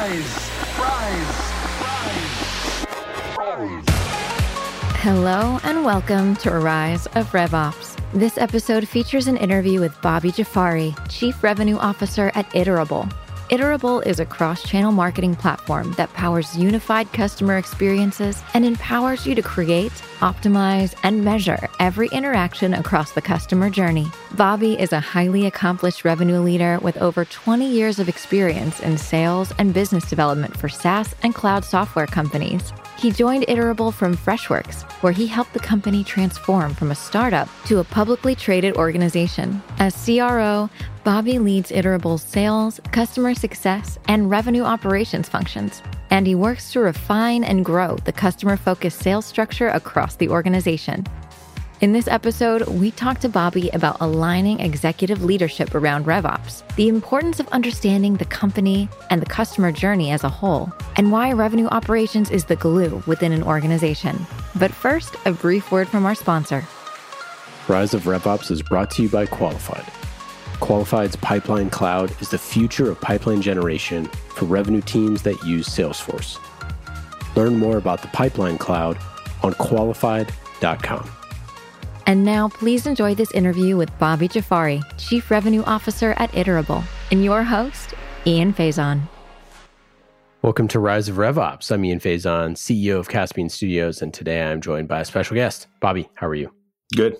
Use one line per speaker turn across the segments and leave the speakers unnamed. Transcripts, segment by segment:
rise, rise, rise.
Hello and welcome to Arise of RevOps. This episode features an interview with Bobby Jaffari, Chief Revenue Officer at Iterable. Iterable is a cross channel marketing platform that powers unified customer experiences and empowers you to create, optimize, and measure every interaction across the customer journey. Bobby is a highly accomplished revenue leader with over 20 years of experience in sales and business development for SaaS and cloud software companies. He joined Iterable from Freshworks, where he helped the company transform from a startup to a publicly traded organization. As CRO, Bobby leads Iterable's sales, customer success, and revenue operations functions. And he works to refine and grow the customer focused sales structure across the organization. In this episode, we talk to Bobby about aligning executive leadership around RevOps, the importance of understanding the company and the customer journey as a whole, and why revenue operations is the glue within an organization. But first, a brief word from our sponsor.
Rise of RevOps is brought to you by Qualified. Qualified's Pipeline Cloud is the future of pipeline generation for revenue teams that use Salesforce. Learn more about the Pipeline Cloud on qualified.com.
And now, please enjoy this interview with Bobby Jaffari, Chief Revenue Officer at Iterable, and your host, Ian Faison.
Welcome to Rise of RevOps. I'm Ian Faison, CEO of Caspian Studios, and today I'm joined by a special guest. Bobby, how are you?
Good.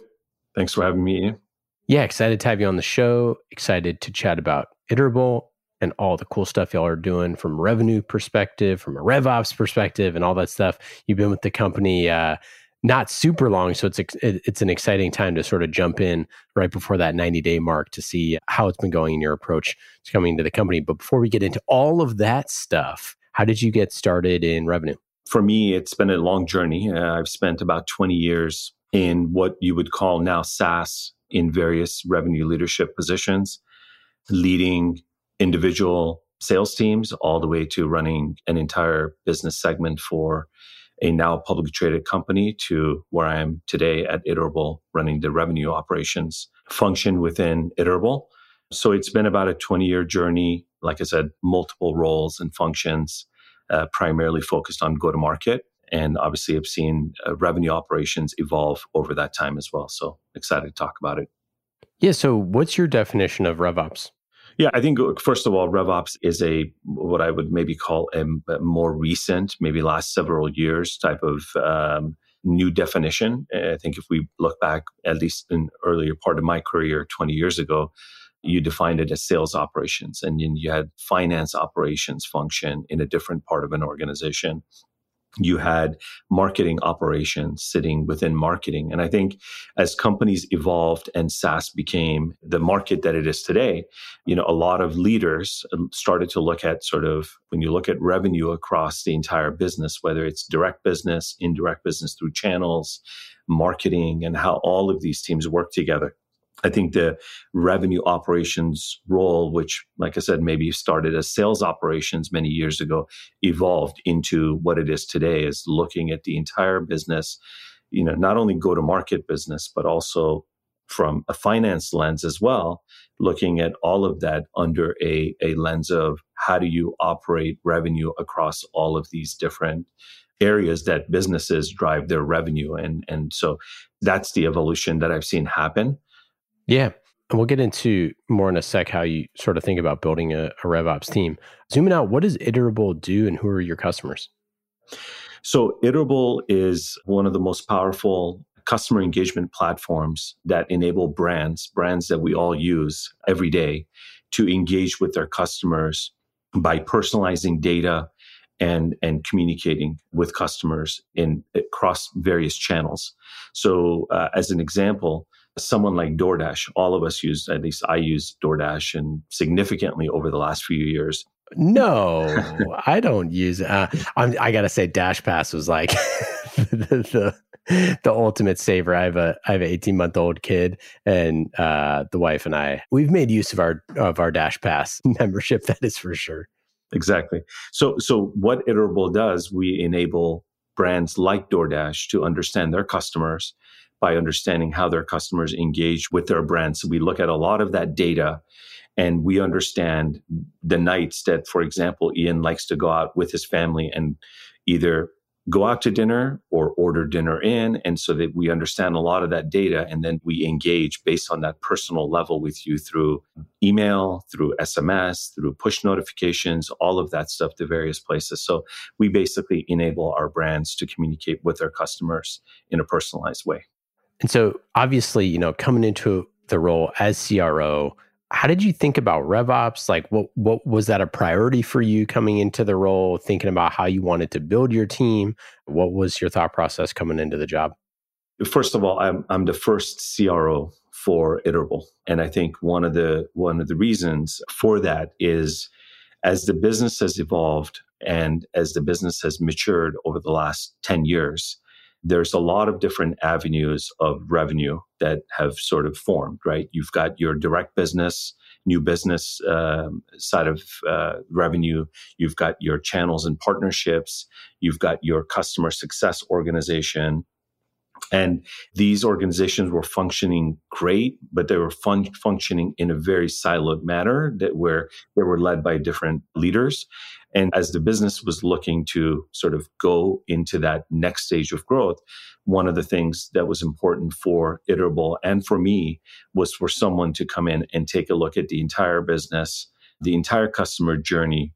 Thanks for having me, Ian.
Yeah, excited to have you on the show. Excited to chat about Iterable and all the cool stuff y'all are doing from revenue perspective, from a RevOps perspective, and all that stuff. You've been with the company uh, not super long, so it's it's an exciting time to sort of jump in right before that 90 day mark to see how it's been going in your approach to coming to the company. But before we get into all of that stuff, how did you get started in revenue?
For me, it's been a long journey. Uh, I've spent about 20 years in what you would call now SaaS in various revenue leadership positions, leading individual sales teams all the way to running an entire business segment for a now publicly traded company to where I am today at Iterable, running the revenue operations function within Iterable. So it's been about a 20 year journey. Like I said, multiple roles and functions, uh, primarily focused on go to market. And obviously, I've seen uh, revenue operations evolve over that time as well. So excited to talk about it.
Yeah. So, what's your definition of RevOps?
Yeah, I think first of all, RevOps is a what I would maybe call a, more recent, maybe last several years type of um, new definition. I think if we look back, at least in earlier part of my career, 20 years ago, you defined it as sales operations and you had finance operations function in a different part of an organization you had marketing operations sitting within marketing. And I think as companies evolved and SaaS became the market that it is today, you know, a lot of leaders um, started to look at sort of when you look at revenue across the entire business, whether it's direct business, indirect business through channels, marketing, and how all of these teams work together. I think the revenue operations role, which, like I said, maybe started as sales operations many years ago, evolved into what it is today, is looking at the entire business, you know, not only go to market business, but also from a finance lens as well, looking at all of that under a, a lens of how do you operate revenue across all of these different areas that businesses drive their revenue. And, and so that's the evolution that I've seen happen.
Yeah. And we'll get into more in a sec how you sort of think about building a, a RevOps team. Zooming out, what does Iterable do and who are your customers?
So, Iterable is one of the most powerful customer engagement platforms that enable brands, brands that we all use every day, to engage with their customers by personalizing data and and communicating with customers in across various channels. So, uh, as an example, someone like DoorDash, all of us use, at least I use DoorDash and significantly over the last few years.
No, I don't use. Uh, I'm, I gotta say, Dash Pass was like the, the, the ultimate saver. I have a I have an 18 month old kid, and uh, the wife and I we've made use of our of our Dash Pass membership. That is for sure.
Exactly. So so what Iterable does, we enable brands like DoorDash to understand their customers by understanding how their customers engage with their brand. So we look at a lot of that data and we understand the nights that, for example, Ian likes to go out with his family and either go out to dinner or order dinner in. And so that we understand a lot of that data and then we engage based on that personal level with you through email, through SMS, through push notifications, all of that stuff to various places. So we basically enable our brands to communicate with their customers in a personalized way.
And so obviously, you know, coming into the role as CRO, how did you think about RevOps? Like, what what was that a priority for you coming into the role? Thinking about how you wanted to build your team. What was your thought process coming into the job?
First of all, I'm I'm the first CRO for Iterable, and I think one of the one of the reasons for that is as the business has evolved and as the business has matured over the last ten years, there's a lot of different avenues of revenue that have sort of formed, right? You've got your direct business, new business um, side of uh, revenue. You've got your channels and partnerships. You've got your customer success organization. And these organizations were functioning great, but they were fun- functioning in a very siloed manner that where they were led by different leaders. And as the business was looking to sort of go into that next stage of growth, one of the things that was important for Iterable and for me was for someone to come in and take a look at the entire business, the entire customer journey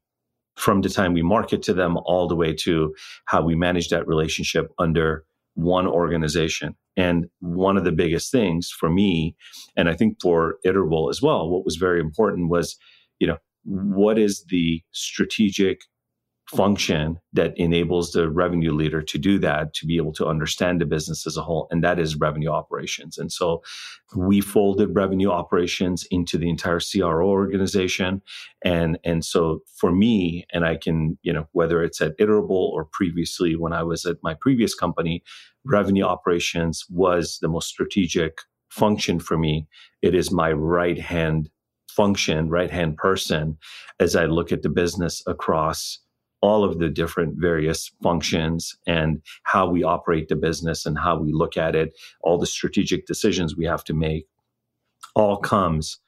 from the time we market to them all the way to how we manage that relationship under one organization. And one of the biggest things for me, and I think for Iterable as well, what was very important was, you know, what is the strategic function that enables the revenue leader to do that to be able to understand the business as a whole and that is revenue operations. And so we folded revenue operations into the entire CRO organization. And and so for me and I can you know whether it's at Iterable or previously when I was at my previous company revenue operations was the most strategic function for me. It is my right hand function, right hand person, as I look at the business across all of the different various functions and how we operate the business and how we look at it, all the strategic decisions we have to make, all comes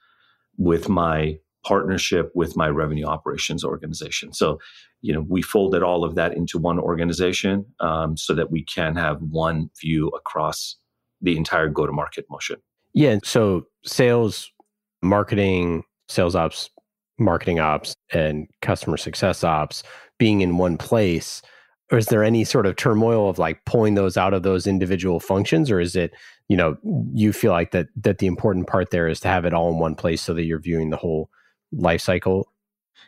with my partnership with my revenue operations organization. So, you know, we folded all of that into one organization um, so that we can have one view across the entire go to market motion.
Yeah. So, sales marketing, sales ops, marketing ops, and customer success ops being in one place? Or is there any sort of turmoil of like pulling those out of those individual functions? Or is it, you know, you feel like that that the important part there is to have it all in one place so that you're viewing the whole life cycle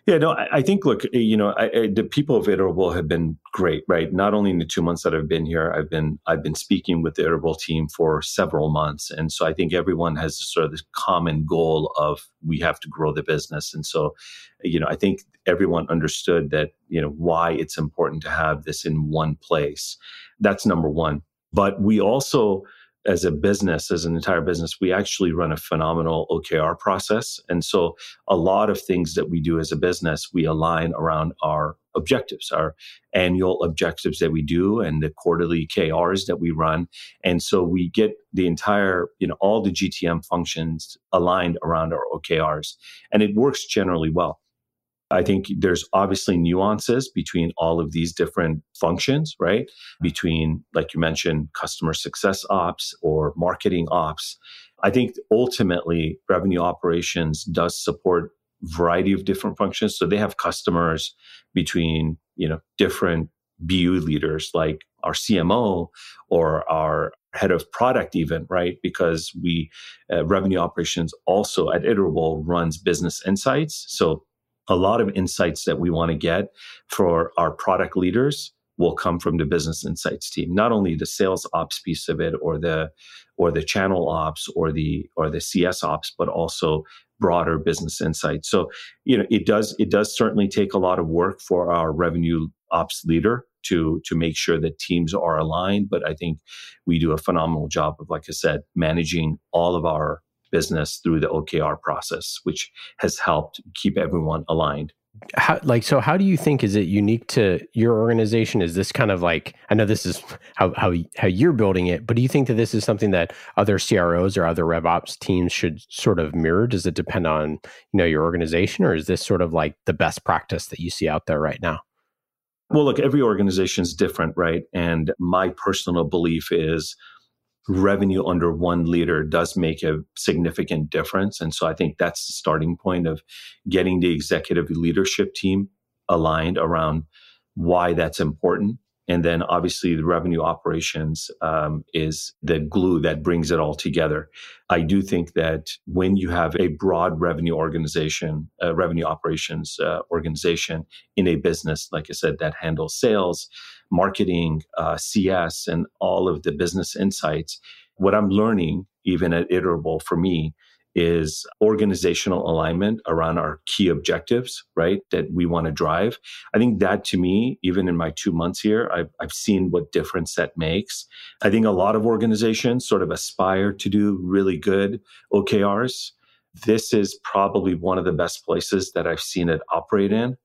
yeah, no, I, I think, look, you know, I, I, the people of Iterable have been great, right? Not only in the two months that I've been here, I've been I've been speaking with the Iterable team for several months, and so I think everyone has sort of this common goal of we have to grow the business, and so, you know, I think everyone understood that you know why it's important to have this in one place. That's number one, but we also as a business, as an entire business, we actually run a phenomenal OKR process. And so a lot of things that we do as a business, we align around our objectives, our annual objectives that we do and the quarterly KRs that we run. And so we get the entire, you know, all the GTM functions aligned around our OKRs. And it works generally well. I think there's obviously nuances between all of these different functions, right? Between, like you mentioned, customer success ops or marketing ops. I think ultimately revenue operations does support variety of different functions. So they have customers between, you know, different BU leaders like our CMO or our head of product even, right? Because we, uh, revenue operations also at Iterable runs business insights. So a lot of insights that we want to get for our product leaders will come from the business insights team. Not only the sales ops piece of it or the or the channel ops or the or the cs ops but also broader business insights. So you know it does it does certainly take a lot of work for our revenue ops leader to to make sure that teams are aligned but i think we do a phenomenal job of like i said managing all of our business through the OKR process, which has helped keep everyone aligned.
how like so how do you think is it unique to your organization? Is this kind of like i know this is how how how you're building it but do you think that this is something that other cros or other revops teams should sort of mirror? Does it depend on you know your organization or is this sort of like the best practice that you see out there right now?
Well look every organization is different right? And my personal belief is revenue under one leader does make a significant difference. And so I think that's the starting point of getting the executive leadership team aligned around why that's important. And then obviously the revenue operations um, is the glue that brings it all together. I do think that when you have a broad revenue organization, uh, revenue operations uh, organization in a business, like I said, that handles sales, marketing, uh, CS, and all of the business insights, what I'm learning, even at Iterable for me, is organizational alignment around our key objectives, right? That we want to drive. I think that to me, even in my two months here, I've, I've seen what difference that makes. I think a lot of organizations sort of aspire to do really good OKRs. This is probably one of the best places that I've seen it operate in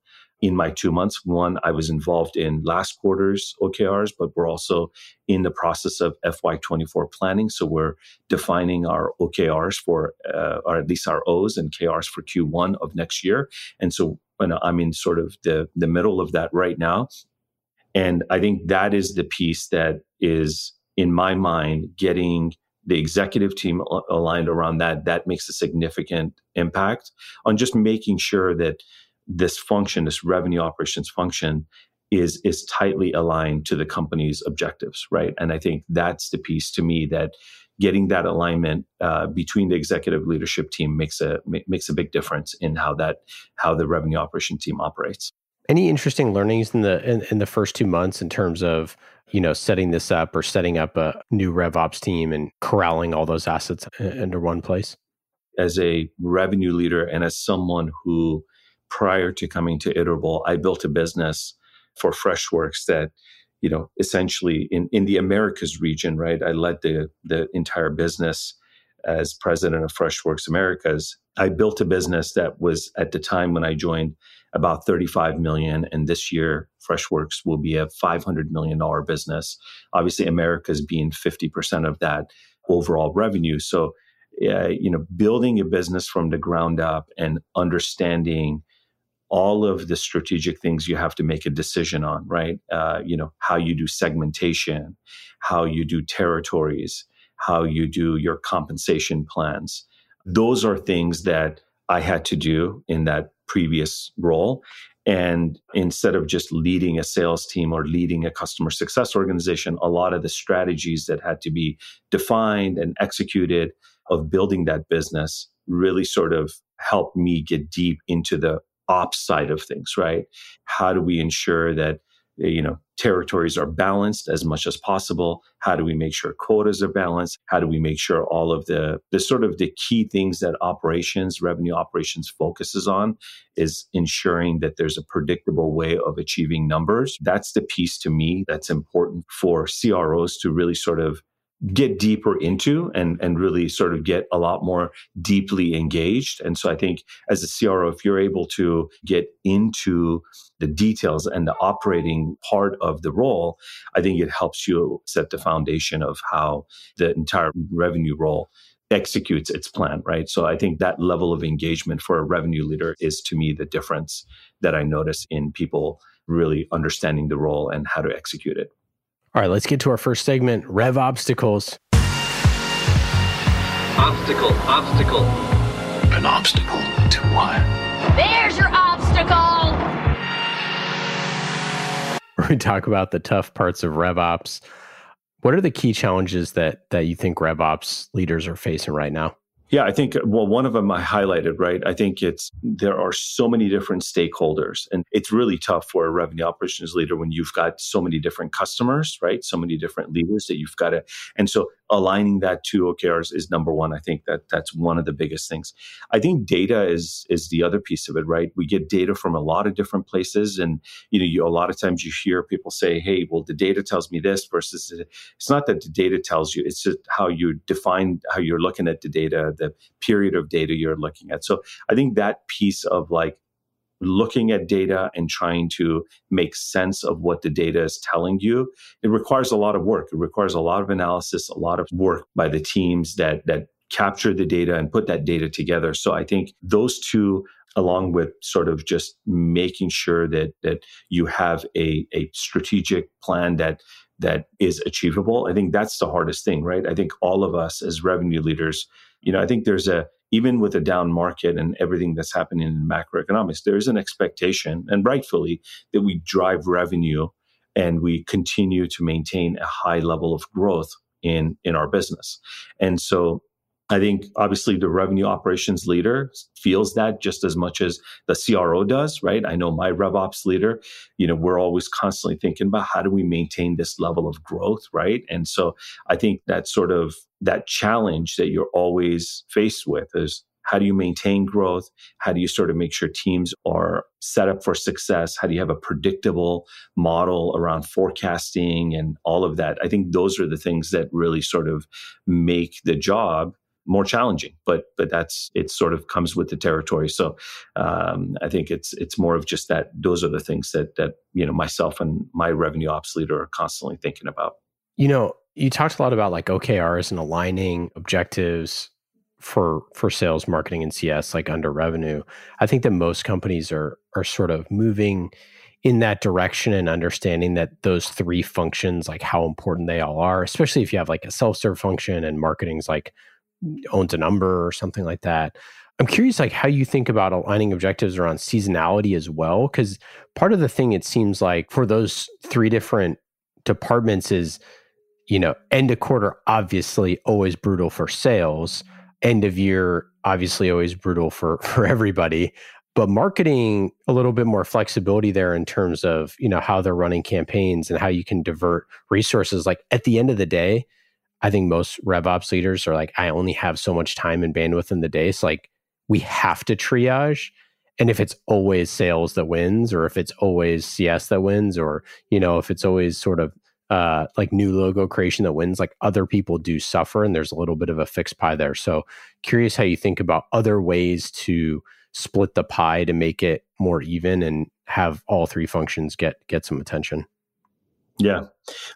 in my two months. One, I was involved in last quarter's OKRs, but we're also in the process of FY24 planning. So we're defining our OKRs for, uh, or at least our O's and KRs for Q1 of next year. And so I'm in sort of the, the middle of that right now. And I think that is the piece that is, in my mind, getting the executive team aligned around that. That makes a significant impact on just making sure that this function, this revenue operations function, is is tightly aligned to the company's objectives, right? And I think that's the piece to me that getting that alignment uh, between the executive leadership team makes a makes a big difference in how that how the revenue operation team operates.
Any interesting learnings in the in, in the first two months in terms of you know setting this up or setting up a new RevOps team and corralling all those assets under one place?
As a revenue leader and as someone who prior to coming to Iterable, I built a business for Freshworks that, you know, essentially in, in the Americas region, right? I led the, the entire business as president of Freshworks Americas. I built a business that was at the time when I joined about 35 million. And this year, Freshworks will be a $500 million business. Obviously, Americas being 50% of that overall revenue. So, uh, you know, building a business from the ground up and understanding all of the strategic things you have to make a decision on, right? Uh, you know, how you do segmentation, how you do territories, how you do your compensation plans. Those are things that I had to do in that previous role. And instead of just leading a sales team or leading a customer success organization, a lot of the strategies that had to be defined and executed of building that business really sort of helped me get deep into the ops side of things, right? How do we ensure that eh, you know territories are balanced as much as possible? How do we make sure quotas are balanced? How do we make sure all of the the sort of the key things that operations revenue operations focuses on is ensuring that there's a predictable way of achieving numbers? That's the piece to me that's important for CROs to really sort of get deeper into and and really sort of get a lot more deeply engaged. And so i think as a cro if you're able to get into the details and the operating part of the role i think it helps you set the foundation of how the entire revenue role executes its plan right? So i think that level of engagement for a revenue leader is to me the difference that i notice in people really understanding the role and how to execute it
all right, let's get to our first segment Rev Obstacles.
Obstacle, obstacle.
An obstacle to what?
There's your obstacle.
We talk about the tough parts of RevOps. What are the key challenges that that you think RevOps leaders are facing right now?
Yeah, I think, well, one of them I highlighted, right? I think it's, there are so many different stakeholders and it's really tough for a revenue operations leader when you've got so many different customers, right? So many different leaders that you've got to, and so aligning that to OKRs is number one. I think that that's one of the biggest things. I think data is, is the other piece of it, right? We get data from a lot of different places. And, you know, you, a lot of times you hear people say, Hey, well, the data tells me this versus it's not that the data tells you, it's just how you define, how you're looking at the data the period of data you're looking at. So I think that piece of like looking at data and trying to make sense of what the data is telling you, it requires a lot of work. It requires a lot of analysis, a lot of work by the teams that that capture the data and put that data together. So I think those two along with sort of just making sure that that you have a, a strategic plan that that is achievable. I think that's the hardest thing, right? I think all of us as revenue leaders, you know, I think there's a even with a down market and everything that's happening in macroeconomics, there is an expectation, and rightfully, that we drive revenue and we continue to maintain a high level of growth in in our business. And so I think obviously the revenue operations leader feels that just as much as the CRO does, right? I know my RevOps leader, you know, we're always constantly thinking about how do we maintain this level of growth, right? And so I think that sort of that challenge that you're always faced with is how do you maintain growth? How do you sort of make sure teams are set up for success? How do you have a predictable model around forecasting and all of that? I think those are the things that really sort of make the job more challenging but but that's it sort of comes with the territory. So um, i think it's it's more of just that those are the things that that you know myself and my revenue ops leader are constantly thinking about.
You know you talked a lot about like okrs and aligning objectives for for sales marketing and cs like under revenue. I think that most companies are are sort of moving in that direction and understanding that those three functions like how important they all are especially if you have like a self-serve function and marketing's like owns a number or something like that. I'm curious, like how you think about aligning objectives around seasonality as well, because part of the thing it seems like for those three different departments is, you know, end of quarter obviously always brutal for sales, end of year obviously always brutal for for everybody, but marketing a little bit more flexibility there in terms of you know how they're running campaigns and how you can divert resources. Like at the end of the day, I think most RevOps leaders are like, I only have so much time and bandwidth in the day. So like we have to triage. And if it's always sales that wins, or if it's always CS that wins, or you know, if it's always sort of uh, like new logo creation that wins, like other people do suffer, and there's a little bit of a fixed pie there. So curious how you think about other ways to split the pie to make it more even and have all three functions get get some attention.
Yeah.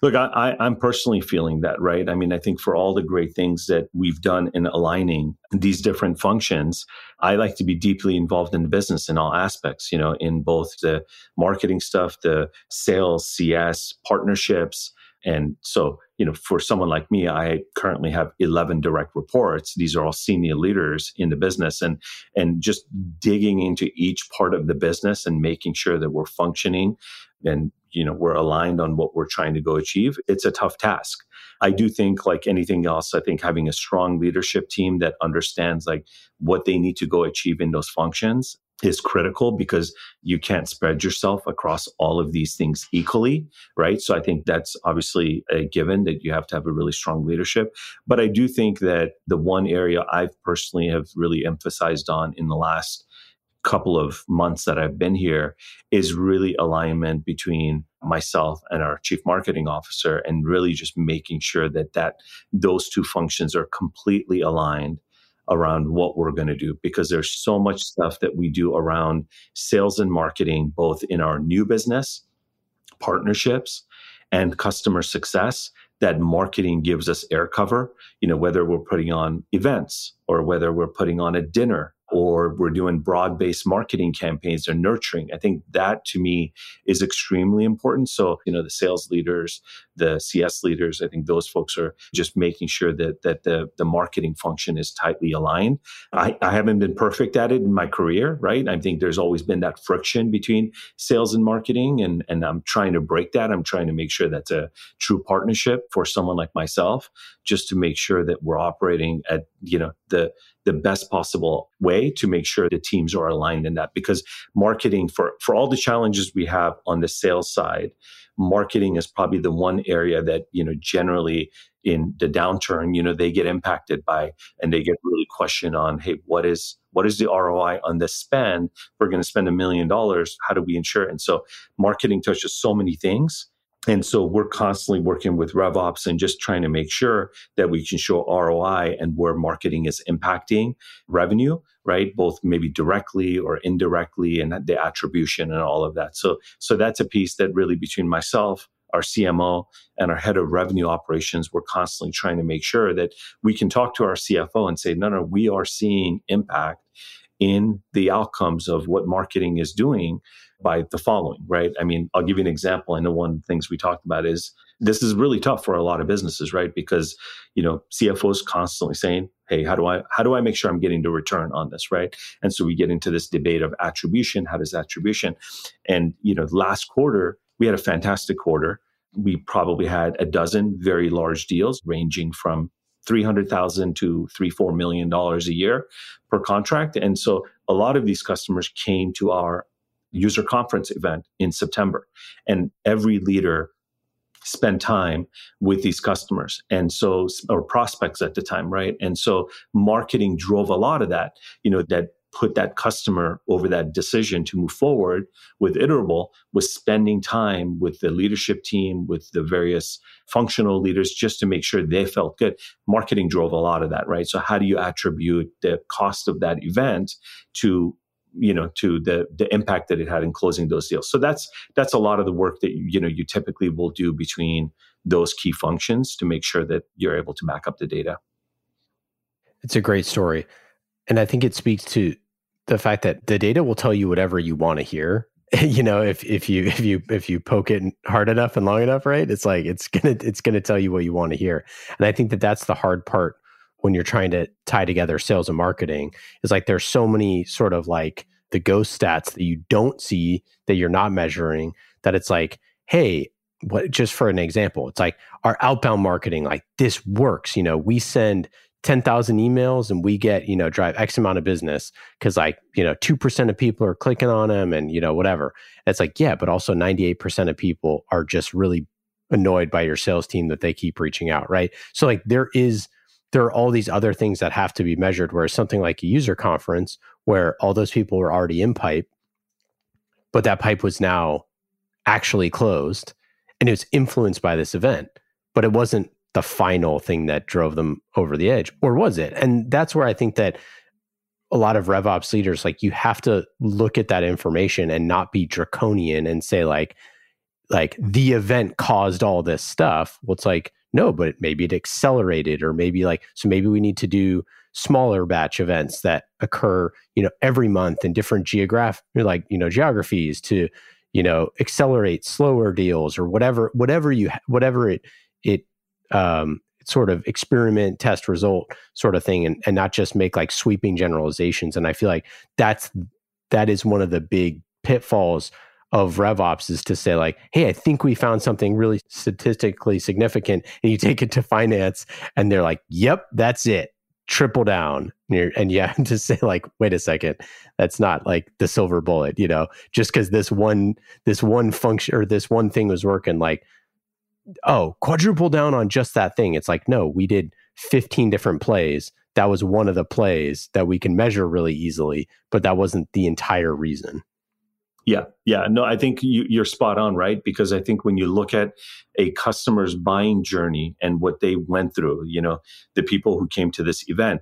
Look, I, I, am personally feeling that, right? I mean, I think for all the great things that we've done in aligning these different functions, I like to be deeply involved in the business in all aspects, you know, in both the marketing stuff, the sales, CS, partnerships. And so, you know, for someone like me, I currently have 11 direct reports. These are all senior leaders in the business and, and just digging into each part of the business and making sure that we're functioning and you know we're aligned on what we're trying to go achieve it's a tough task. I do think like anything else i think having a strong leadership team that understands like what they need to go achieve in those functions is critical because you can't spread yourself across all of these things equally right? So i think that's obviously a given that you have to have a really strong leadership. But i do think that the one area i've personally have really emphasized on in the last couple of months that I've been here is really alignment between myself and our chief marketing officer and really just making sure that that those two functions are completely aligned around what we're going to do because there's so much stuff that we do around sales and marketing both in our new business partnerships and customer success that marketing gives us air cover you know whether we're putting on events or whether we're putting on a dinner or we're doing broad based marketing campaigns or nurturing. I think that to me is extremely important. So, you know, the sales leaders, the CS leaders, I think those folks are just making sure that, that the, the marketing function is tightly aligned. I, I haven't been perfect at it in my career, right? I think there's always been that friction between sales and marketing, and, and I'm trying to break that. I'm trying to make sure that's a true partnership for someone like myself, just to make sure that we're operating at, you know, the the best possible way to make sure the teams are aligned in that. Because marketing for for all the challenges we have on the sales side marketing is probably the one area that you know generally in the downturn you know they get impacted by and they get really questioned on hey what is what is the ROI on this spend? We're going to spend a million dollars. How do we ensure it? And so marketing touches so many things And so we're constantly working with RevOps and just trying to make sure that we can show ROI and where marketing is impacting revenue, right? Both maybe directly or indirectly and the attribution and all of that. So, so that's a piece that really between myself, our CMO and our head of revenue operations, we're constantly trying to make sure that we can talk to our CFO and say, no, no, we are seeing impact in the outcomes of what marketing is doing by the following, right? I mean, I'll give you an example. I know one of the things we talked about is this is really tough for a lot of businesses, right? Because, you know, CFOs constantly saying, Hey, how do I, how do I make sure I'm getting the return on this? Right. And so we get into this debate of attribution. How does attribution? And, you know, last quarter, we had a fantastic quarter. We probably had a dozen very large deals ranging from 300,000 to three, four million dollars a year per contract. And so a lot of these customers came to our user conference event in September. And every leader spent time with these customers and so or prospects at the time right? And so marketing drove a lot of that you know that put that customer over that decision to move forward with iterable was spending time with the leadership team with the various functional leaders just to make sure they felt good. Marketing drove a lot of that right? So how do you attribute the cost of that event to you know to the the impact that it had in closing those deals so that's that's a lot of the work that you know you typically will do between those key functions to make sure that you're able to back up the data
it's a great story and I think it speaks to the fact that the data will tell you whatever you want to hear. you know, if if you if you if you poke it hard enough and long enough, right? It's like it's gonna it's gonna tell you what you want to hear. And I think that that's the hard part when you're trying to tie together sales and marketing. Is like there's so many sort of like the ghost stats that you don't see that you're not measuring. That it's like, hey, what just for an example, it's like our outbound marketing, like this works. You know, we send 10,000 emails and we get, you know, drive X amount of business because like, you know, 2% of people are clicking on them and, you know, whatever. It's like, yeah, but also 98% of people are just really annoyed by your sales team that they keep reaching out, right? So like there is, there are all these other things that have to be measured. Whereas something like a user conference where all those people were already in pipe, but that pipe was now actually closed and it was influenced by this event, but it wasn't the final thing that drove them over the edge, or was it? And that's where I think that a lot of RevOps leaders, like you have to look at that information and not be draconian and say like, like the event caused all this stuff. Well, it's like, no, but maybe it accelerated, or maybe like, so maybe we need to do smaller batch events that occur, you know, every month in different geographic, like, you know, geographies to, you know, accelerate slower deals or whatever, whatever you, whatever it, it um, sort of experiment, test, result sort of thing, and, and not just make like sweeping generalizations. And I feel like that's that is one of the big pitfalls of RevOps is to say like, hey, I think we found something really statistically significant, and you take it to finance, and they're like, yep, that's it. Triple down, and have to say like, wait a second, that's not like the silver bullet, you know. Just because this one this one function or this one thing was working, like oh, quadruple down on just that thing. It's like, no, we did 15 different plays. That was one of the plays that we can measure really easily, but that wasn't the entire reason.
Yeah, yeah. No, I think you, are spot on, right? Because I think when you look at a customer's buying journey and what they went through, you know, the people who came to this event,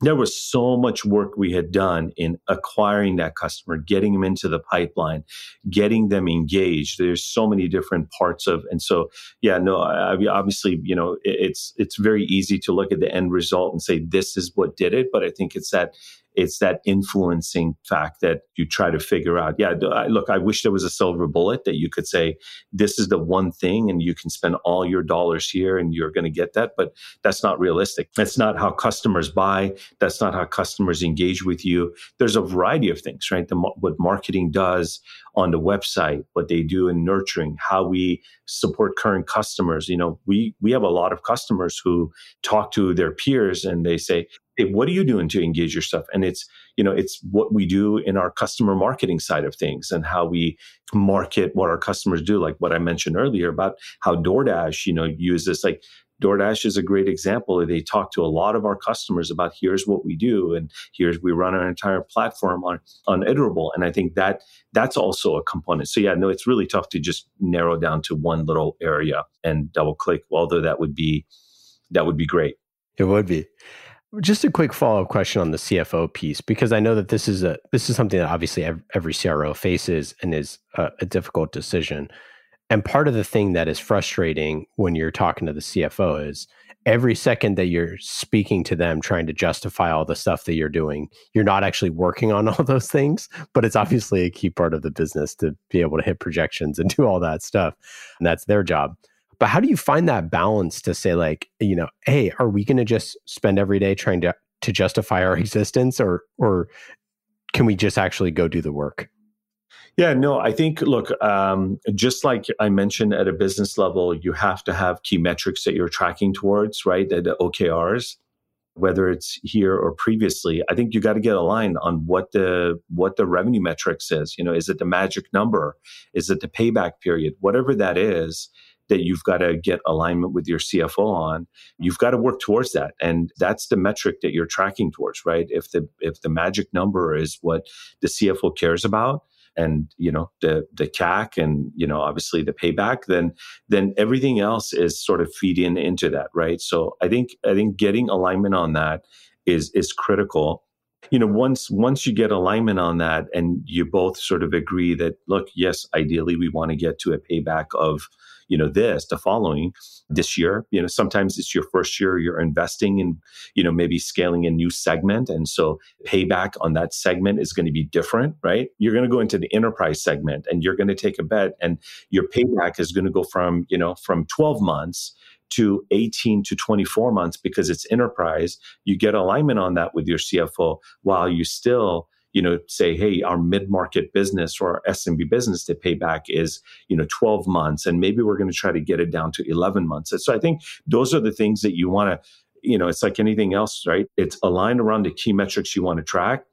there was so much work we had done in acquiring that customer, getting them into the pipeline, getting them engaged. There's so many different parts of, and so yeah, no, I, obviously, you know, it's it's very easy to look at the end result and say this is what did it, but I think it's that it's that influencing fact that you try to figure out. Yeah, look, I wish there was a silver bullet that you could say, this is the one thing, and you can spend all your dollars here and you're going to get that. But that's not realistic. That's not how customers buy. That's not how customers engage with you. There's a variety of things, right? The, what marketing does on the website, what they do in nurturing, how we support current customers. You know, we we have a lot of customers who talk to their peers and they say, hey, what are you doing to engage your stuff? And it's, you know, it's what we do in our customer marketing side of things and how we market what our customers do, like what I mentioned earlier about how DoorDash, you know, uses like DoorDash is a great example. They talk to a lot of our customers about here's what we do and here's we run our entire platform on on Iterable. And I think that that's also a component. So yeah, no, it's really tough to just narrow down to one little area and double click. Although that would be that would be great.
It would be. Just a quick follow up question on the CFO piece, because I know that this is a this is something that obviously every CRO faces and is a, a difficult decision. And part of the thing that is frustrating when you're talking to the CFO is every second that you're speaking to them, trying to justify all the stuff that you're doing, you're not actually working on all those things. But it's obviously a key part of the business to be able to hit projections and do all that stuff. And that's their job. But how do you find that balance to say, like, you know, hey, are we going to just spend every day trying to to justify our existence, or or can we just actually go do the work?
Yeah, no, I think, look, um, just like I mentioned at a business level, you have to have key metrics that you're tracking towards, right? The OKRs, whether it's here or previously. I think you got to get aligned on what the what the revenue metrics is. You know, is it the magic number? Is it the payback period? Whatever that is, that you've got to get alignment with your CFO on. You've got to work towards that. And that's the metric that you're tracking towards, right? If the if the magic number is what the CFO cares about, and you know the the CAC and you know obviously the payback, then then everything else is sort of feeding into that, right? So I think I think getting alignment on that is is critical. You know, once once you get alignment on that, and you both sort of agree that look, yes, ideally we want to get to a payback of you know this the following this year you know sometimes it's your first year you're investing in you know maybe scaling a new segment and so payback on that segment is going to be different right? You're going to go into the enterprise segment and you're going to take a bet and your payback is going to go from you know from 12 months to 18 to 24 months because it's enterprise. You get alignment on that with your cfo while you still you know, say, hey, our mid-market business or our SMB business to pay back is, you know, 12 months. And maybe we're going to try to get it down to 11 months. so I think those are the things that you want to, you know, it's like anything else, right? It's aligned around the key metrics you want to track,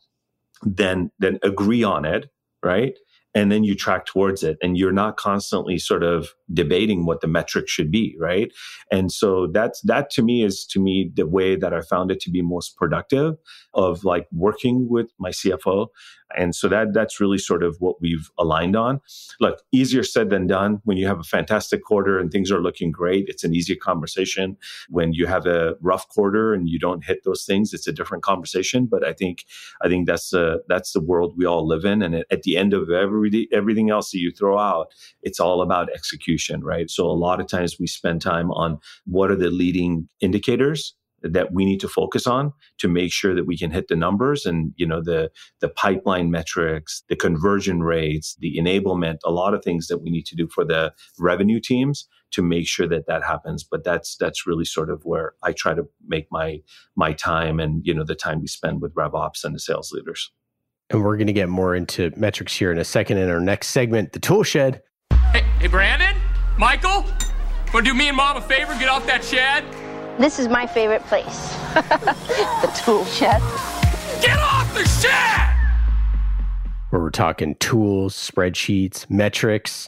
then, then agree on it, right? And then you track towards it and you're not constantly sort of debating what the metric should be right? And so that's that to me is to me the way that i found it to be most productive of like working with my cfo and so that that's really sort of what we've aligned on. Look, easier said than done. When you have a fantastic quarter and things are looking great, it's an easier conversation. When you have a rough quarter and you don't hit those things, it's a different conversation. But I think I think that's uh, that's the world we all live in. And at the end of every everything else that you throw out, it's all about execution, right? So a lot of times we spend time on what are the leading indicators that we need to focus on to make sure that we can hit the numbers and you know the the pipeline metrics the conversion rates the enablement a lot of things that we need to do for the revenue teams to make sure that that happens. But that's that's really sort of where i try to make my my time and you know the time we spend with revops and the sales leaders.
And we're going to get more into metrics here in a second in our next segment the tool shed.
Hey, hey brandon? Michael? Want to do me and mom a favor get off that shed
this is my favorite place. the tool shed.
Get off the shed!
Where we're talking tools, spreadsheets, metrics,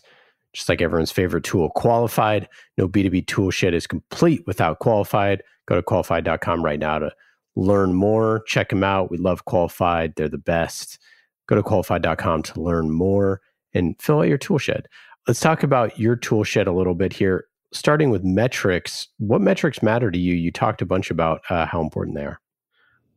just like everyone's favorite tool, Qualified. No B2B tool shed is complete without Qualified. Go to qualified.com right now to learn more. Check them out. We love Qualified, they're the best. Go to qualified.com to learn more and fill out your tool shed. Let's talk about your tool shed a little bit here starting with metrics, what metrics matter to you? You talked a bunch about uh, how important they are.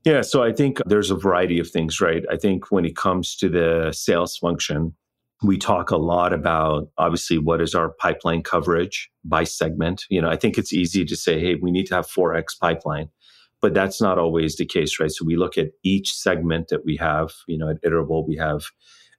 Yeah, so I think there's a variety of things, right? I think when it comes to the sales function, we talk a lot about obviously what is our pipeline coverage by segment. You know, I think it's easy to say, hey, we need to have 4x pipeline, but that's not always the case, right? So we look at each segment that we have, you know, at Iterable, we have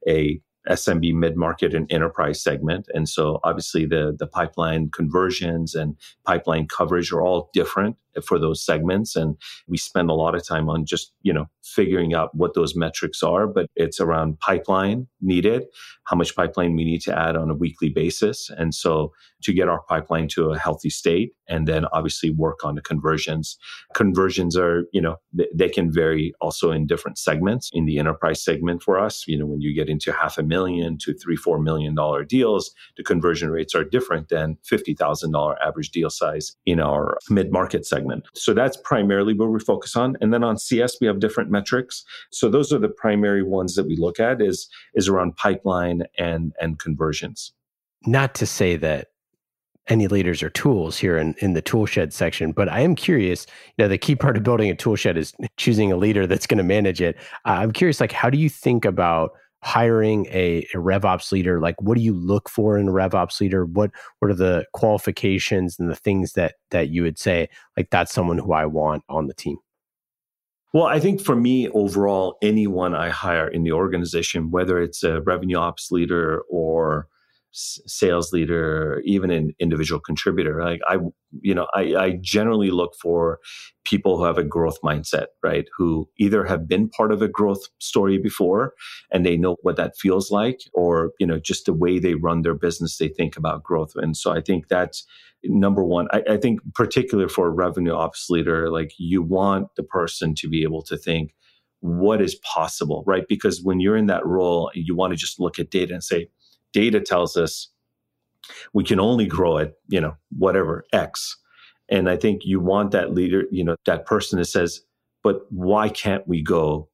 a SMB mid market and enterprise segment. And so obviously the, the pipeline conversions and pipeline coverage are all different for those segments. And we spend a lot of time on just, you know, figuring out what those metrics are, but it's around pipeline needed, how much pipeline we need to add on a weekly basis. And so to get our pipeline to a healthy state and then obviously work on the conversions. Conversions are, you know, they can vary also in different segments. In the enterprise segment for us, you know, when you get into half a million to three, four million dollar deals, the conversion rates are different than $50,000 average deal size in our mid market segment. So that's primarily where we focus on. And then on CS, we have different metrics. So those are the primary ones that we look at is, is around pipeline and, and conversions.
Not to say that any leaders or tools here in, in the toolshed section, but I am curious, you know, the key part of building a toolshed is choosing a leader that's going to manage it. Uh, I'm curious, like, how do you think about hiring a, a RevOps leader? Like, what do you look for in a RevOps leader? What, what are the qualifications and the things that, that you would say, like, that's someone who I want on the team?
Well, I think for me, overall, anyone I hire in the organization, whether it's a revenue ops leader or sales leader, even an individual contributor. Like I, you know, I, I generally look for people who have a growth mindset, right? Who either have been part of a growth story before and they know what that feels like, or, you know, just the way they run their business, they think about growth. And so I think that's number one. I, I think particularly for a revenue ops leader, like you want the person to be able to think, what is possible, right? Because when you're in that role, you want to just look at data and say, data tells us we can only grow at, you know, whatever X. And I think you want that leader, you know, that person that says, but why can't we go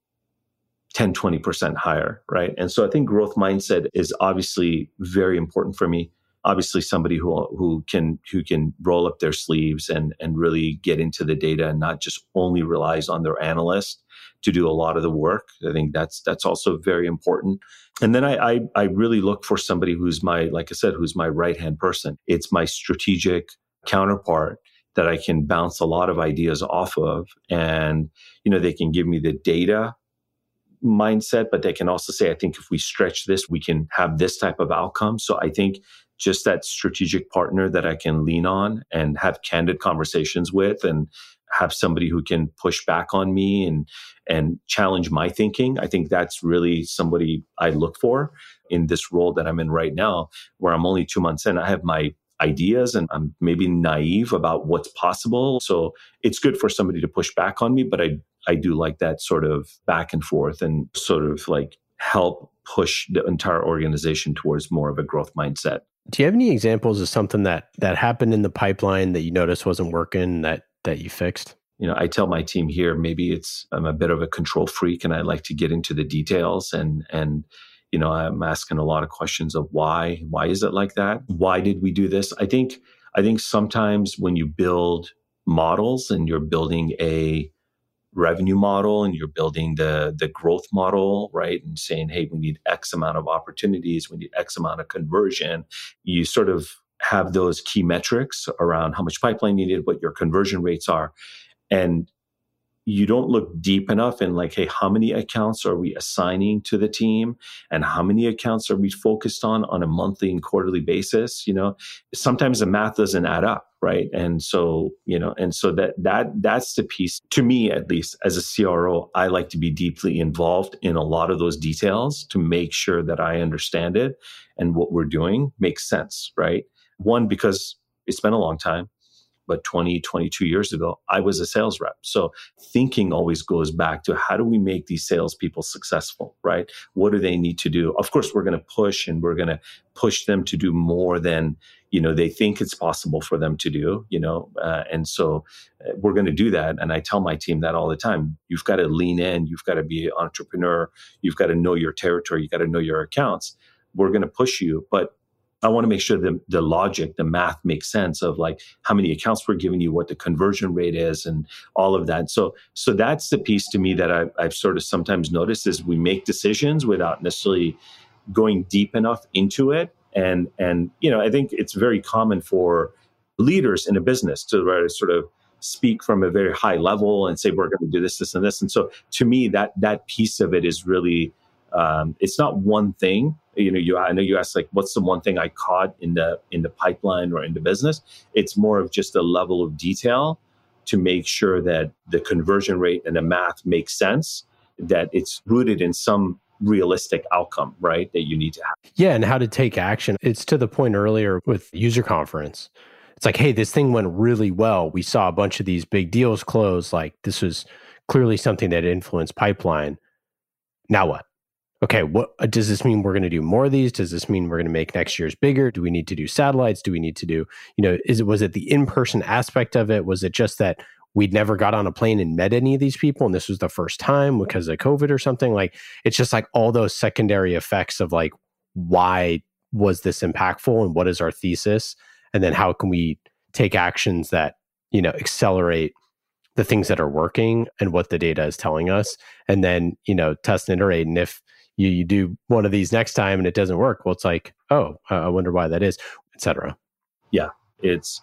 10, 20% higher? Right. And so I think growth mindset is obviously very important for me. Obviously somebody who who can who can roll up their sleeves and and really get into the data and not just only relies on their analyst to do a lot of the work. I think that's that's also very important. And then I, I, I really look for somebody who's my, like I said, who's my right hand person. It's my strategic counterpart that I can bounce a lot of ideas off of. And, you know, they can give me the data mindset, but they can also say, I think if we stretch this, we can have this type of outcome. So I think just that strategic partner that I can lean on and have candid conversations with and have somebody who can push back on me and and challenge my thinking. I think that's really somebody I look for in this role that I'm in right now, where I'm only two months in. I have my ideas and I'm maybe naive about what's possible. So it's good for somebody to push back on me, but I I do like that sort of back and forth and sort of like help push the entire organization towards more of a growth mindset.
Do you have any examples of something that that happened in the pipeline that you noticed wasn't working that that you fixed?
You know, I tell my team here maybe it's I'm a bit of a control freak and I like to get into the details and and you know, I'm asking a lot of questions of why why is it like that? Why did we do this? I think I think sometimes when you build models and you're building a revenue model and you're building the the growth model right and saying hey we need x amount of opportunities we need x amount of conversion you sort of have those key metrics around how much pipeline needed, what your conversion rates are. And you don't look deep enough in like, hey, how many accounts are we assigning to the team and how many accounts are we focused on on a monthly and quarterly basis? You know, sometimes the math doesn't add up, right? And so, you know, and so that that that's the piece to me, at least as a CRO, I like to be deeply involved in a lot of those details to make sure that I understand it and what we're doing makes sense, right? One, because it's been a long time, but 20, 22 years ago, I was a sales rep. So thinking always goes back to how do we make these salespeople successful, right? What do they need to do? Of course, we're going to push and we're going to push them to do more than you know they think it's possible for them to do you know uh, and so uh, we're going to do that and i tell my team that all the time you've got to lean in you've got to be an entrepreneur you've got to know your territory you've got to know your accounts we're going to push you but I want to make sure the, the logic, the math makes sense of like how many accounts we're giving you, what the conversion rate is, and all of that. So, so that's the piece to me that I, I've sort of sometimes noticed is we make decisions without necessarily going deep enough into it. And, and, you know, I think it's very common for leaders in a business to sort of speak from a very high level and say, we're going to do this, this, and this. And so to me, that, that piece of it is really, um, it's not one thing you know you i know you asked like what's the one thing i caught in the in the pipeline or in the business it's more of just a level of detail to make sure that the conversion rate and the math makes sense, that it's rooted in some realistic outcome, right? That you need to have.
Yeah, and how to take action. It's to the point earlier with user conference. It's like, hey, this thing went really well. We saw a bunch of these big deals close. Like this was clearly something that influenced pipeline. Now what? Okay, what uh, does this mean we're going to do more of these? Does this mean we're going to make next year's bigger? Do we need to do satellites? Do we need to do, you know, is it was it the in-person aspect of it? Was it just that we'd never got on a plane and met any of these people and this was the first time because of covid or something like it's just like all those secondary effects of like why was this impactful and what is our thesis and then how can we take actions that you know accelerate the things that are working and what the data is telling us and then you know test and iterate and if you, you do one of these next time and it doesn't work well it's like oh i wonder why that is etc
yeah it's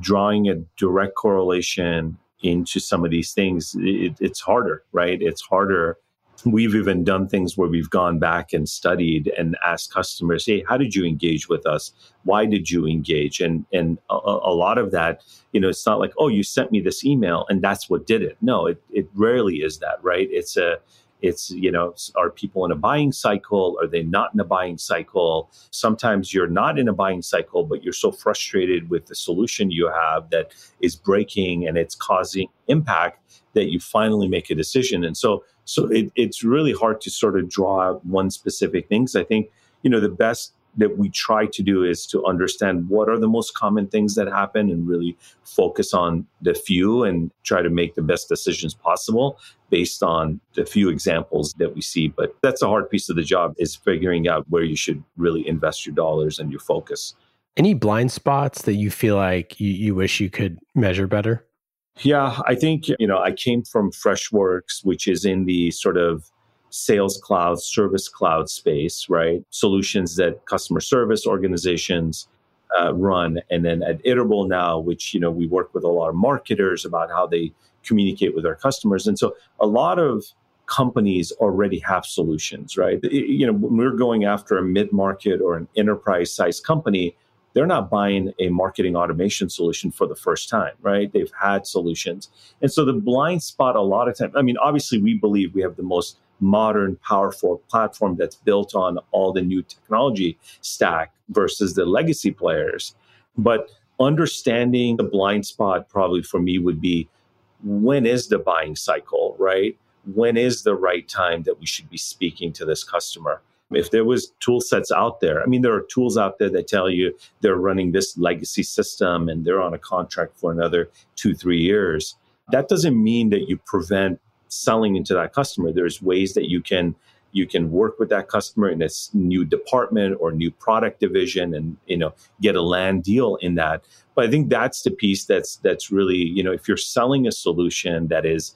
drawing a direct correlation into some of these things, it, it's harder, right? It's harder. We've even done things where we've gone back and studied and asked customers, "Hey, how did you engage with us? Why did you engage?" And and a, a lot of that, you know, it's not like, "Oh, you sent me this email and that's what did it." No, it it rarely is that, right? It's a it's, you know, are people in a buying cycle? Are they not in a buying cycle? Sometimes you're not in a buying cycle, but you're so frustrated with the solution you have that is breaking and it's causing impact that you finally make a decision. And so, so it, it's really hard to sort of draw one specific thing. Because I think, you know, the best that we try to do is to understand what are the most common things that happen and really focus on the few and try to make the best decisions possible based on the few examples that we see. But that's a hard piece of the job is figuring out where you should really invest your dollars and your focus.
Any blind spots that you feel like you, you wish you could measure better?
Yeah i think you know i came from freshworks which is in the sort of sales cloud, service cloud space, right? Solutions that customer service organizations uh, run. And then at Iterable now, which, you know, we work with a lot of marketers about how they communicate with their customers. And so a lot of companies already have solutions, right? It, you know, when we're going after a mid-market or an enterprise size company, they're not buying a marketing automation solution for the first time, right? They've had solutions. And so the blind spot a lot of times, I mean, obviously we believe we have the most modern, powerful platform that's built on all the new technology stack versus the legacy players. But understanding the blind spot probably for me would be when is the buying cycle, right? When is the right time that we should be speaking to this customer? If there was tool sets out there, I mean, there are tools out there that tell you they're running this legacy system and they're on a contract for another two, three years. That doesn't mean that you prevent selling into that customer. There's ways that you can you can work with that customer in this new department or new product division and you know get a land deal in that but i think that's the piece that's that's really you know if you're selling a solution that is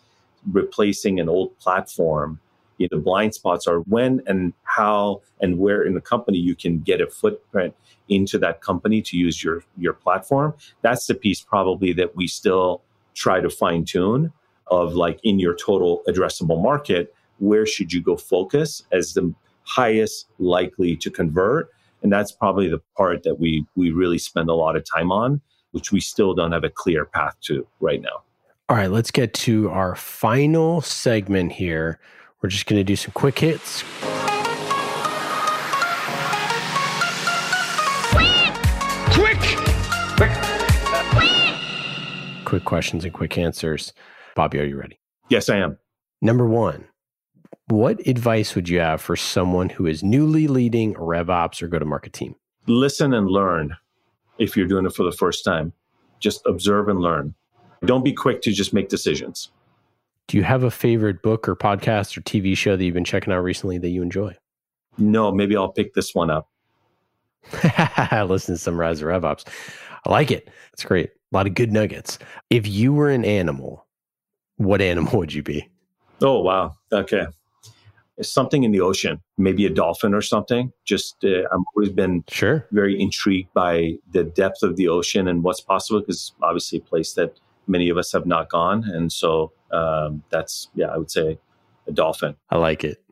replacing an old platform you know, the blind spots are when and how and where in the company you can get a footprint into that company to use your your platform that's the piece probably that we still try to fine tune of like in your total addressable market, where should you go focus as the highest likely to convert? And that's probably the part that we we really spend a lot of time on, which we still don't have a clear path to right now.
All right, let's get to our final segment here. We're just going to do some quick hits. Quick!
Quick! Quick
Quick questions and quick answers. Bobby, are you ready?
Yes, I am.
Number one, what advice would you have for someone who is newly leading a RevOps or go to market team?
Listen and learn if you're doing it for the first time. Just observe and learn. Don't be quick to just make decisions.
Do you have a favorite book or podcast or TV show that you've been checking out recently that you enjoy?
No, maybe I'll pick this one up.
Listen to some Rise of RevOps. I like it. It's great. A lot of good nuggets. If you were an animal, what animal would you be?
Oh, wow. Okay. something in the ocean, maybe a dolphin or something. Just, uh, I've always been
sure
very intrigued by the depth of the ocean and what's possible because obviously a place that many of us have not gone. And so um, that's, yeah, I would say a dolphin.
I like it.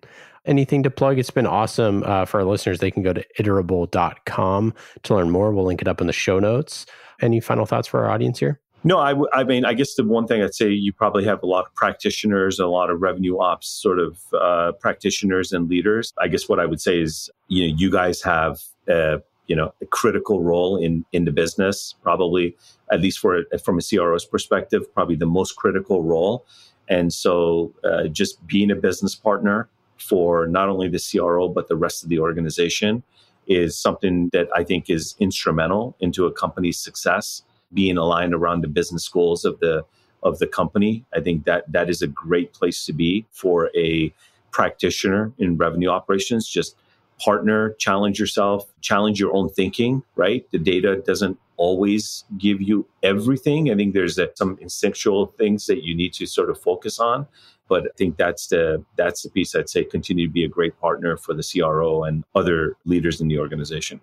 Anything to plug? It's been awesome uh, for our listeners. They can go to iterable.com to learn more. We'll link it up in the show notes. Any final thoughts for our audience here?
No, I, w- I mean, I guess the one thing I'd say you probably have a lot of practitioners, a lot of revenue ops sort of uh, practitioners and leaders. I guess what I would say is, you know, you guys have, uh, you know, a critical role in in the business, probably at least for from a CRO's perspective, probably the most critical role. And so, uh, just being a business partner for not only the CRO but the rest of the organization is something that I think is instrumental into a company's success being aligned around the business goals of the of the company. I think that that is a great place to be for a practitioner in revenue operations. Just partner, challenge yourself, challenge your own thinking, right? The data doesn't always give you everything. I think there's a, some instinctual things that you need to sort of focus on. But I think that's the that's the piece I'd say continue to be a great partner for the CRO and other leaders in the organization.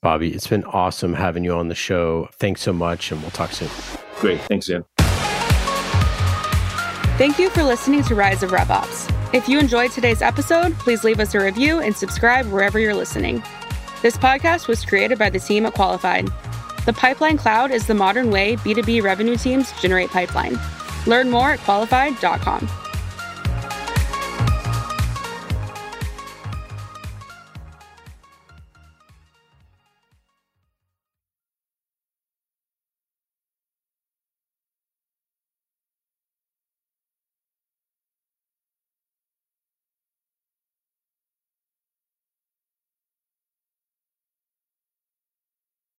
Bobby, it's been awesome having you on the show. Thanks so much, and we'll talk soon.
Great. Thanks, Ian.
Thank you for listening to Rise of RevOps. If you enjoyed today's episode, please leave us a review and subscribe wherever you're listening. This podcast was created by the team at Qualified. The Pipeline Cloud is the modern way B2B revenue teams generate pipeline. Learn more at qualified.com.